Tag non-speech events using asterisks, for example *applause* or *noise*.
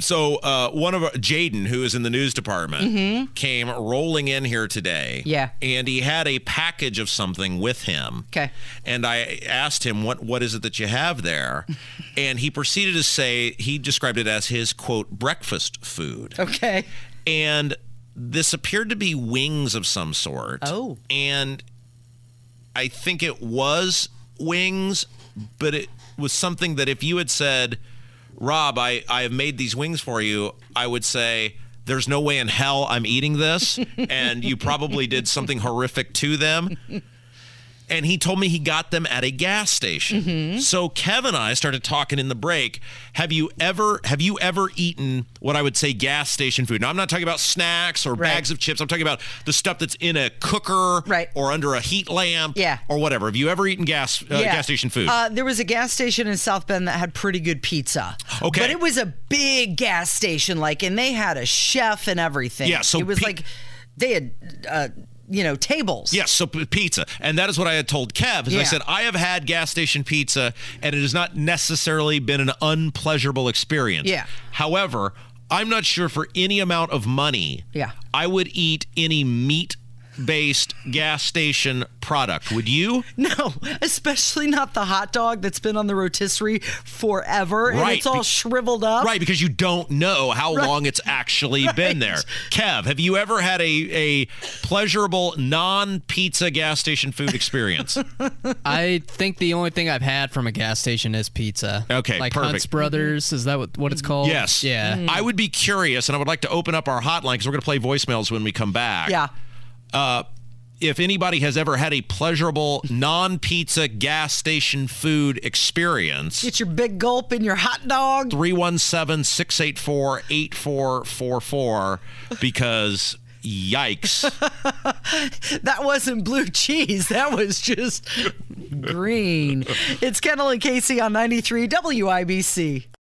So uh, one of Jaden, who is in the news department, came rolling in here today. Mm-hmm. Yeah. and he had a package of something with him. Okay. and I asked him what what is it that you have there, *laughs* and he proceeded to say he described it as his quote breakfast food. Okay. and this appeared to be wings of some sort. Oh. And I think it was wings, but it was something that if you had said, Rob, I, I have made these wings for you, I would say, there's no way in hell I'm eating this. *laughs* and you probably did something horrific to them. And he told me he got them at a gas station. So Kevin and I started talking in the break. Have you ever have you ever eaten what I would say gas station food? Now I'm not talking about snacks or Right. bags of chips. I'm talking about the stuff that's in a cooker Right. or under a heat lamp Yeah. or whatever. Have you ever eaten gas uh, gas station food? Uh, there was a gas station in South Bend that had pretty good pizza. Okay. But it was a big gas station, like, and they had a chef and everything. Yeah, so it was pi- like they had, uh, you know, tables. Yes, so p- pizza. And that is what I had told Kev. Is I said, I have had gas station pizza, and it has not necessarily been an unpleasurable experience. Yeah. However, I'm not sure for any amount of money, Yeah. I would eat any meat based gas station product. Would you? *laughs* No, especially not the hot dog that's been on the rotisserie forever and it's all be- shriveled up. Right, because you don't know how Right. long it's actually *laughs* been there. Kev, have you ever had a, a pleasurable non pizza gas station food experience? *laughs* I think the only thing I've had from a gas station is pizza. Okay, like perfect. Hunt's Brothers. Is that what, what it's called? Yes. Yeah. Mm-hmm. I would be curious, and I would like to open up our hotline because we're going to play voicemails when we come back. Yeah. Uh, if anybody has ever had a pleasurable non pizza gas station food experience, Get your big gulp in your hot dog. 317 684 8444 because yikes. *laughs* That wasn't blue cheese. That was just green. It's Kendall and Casey on 93 WIBC.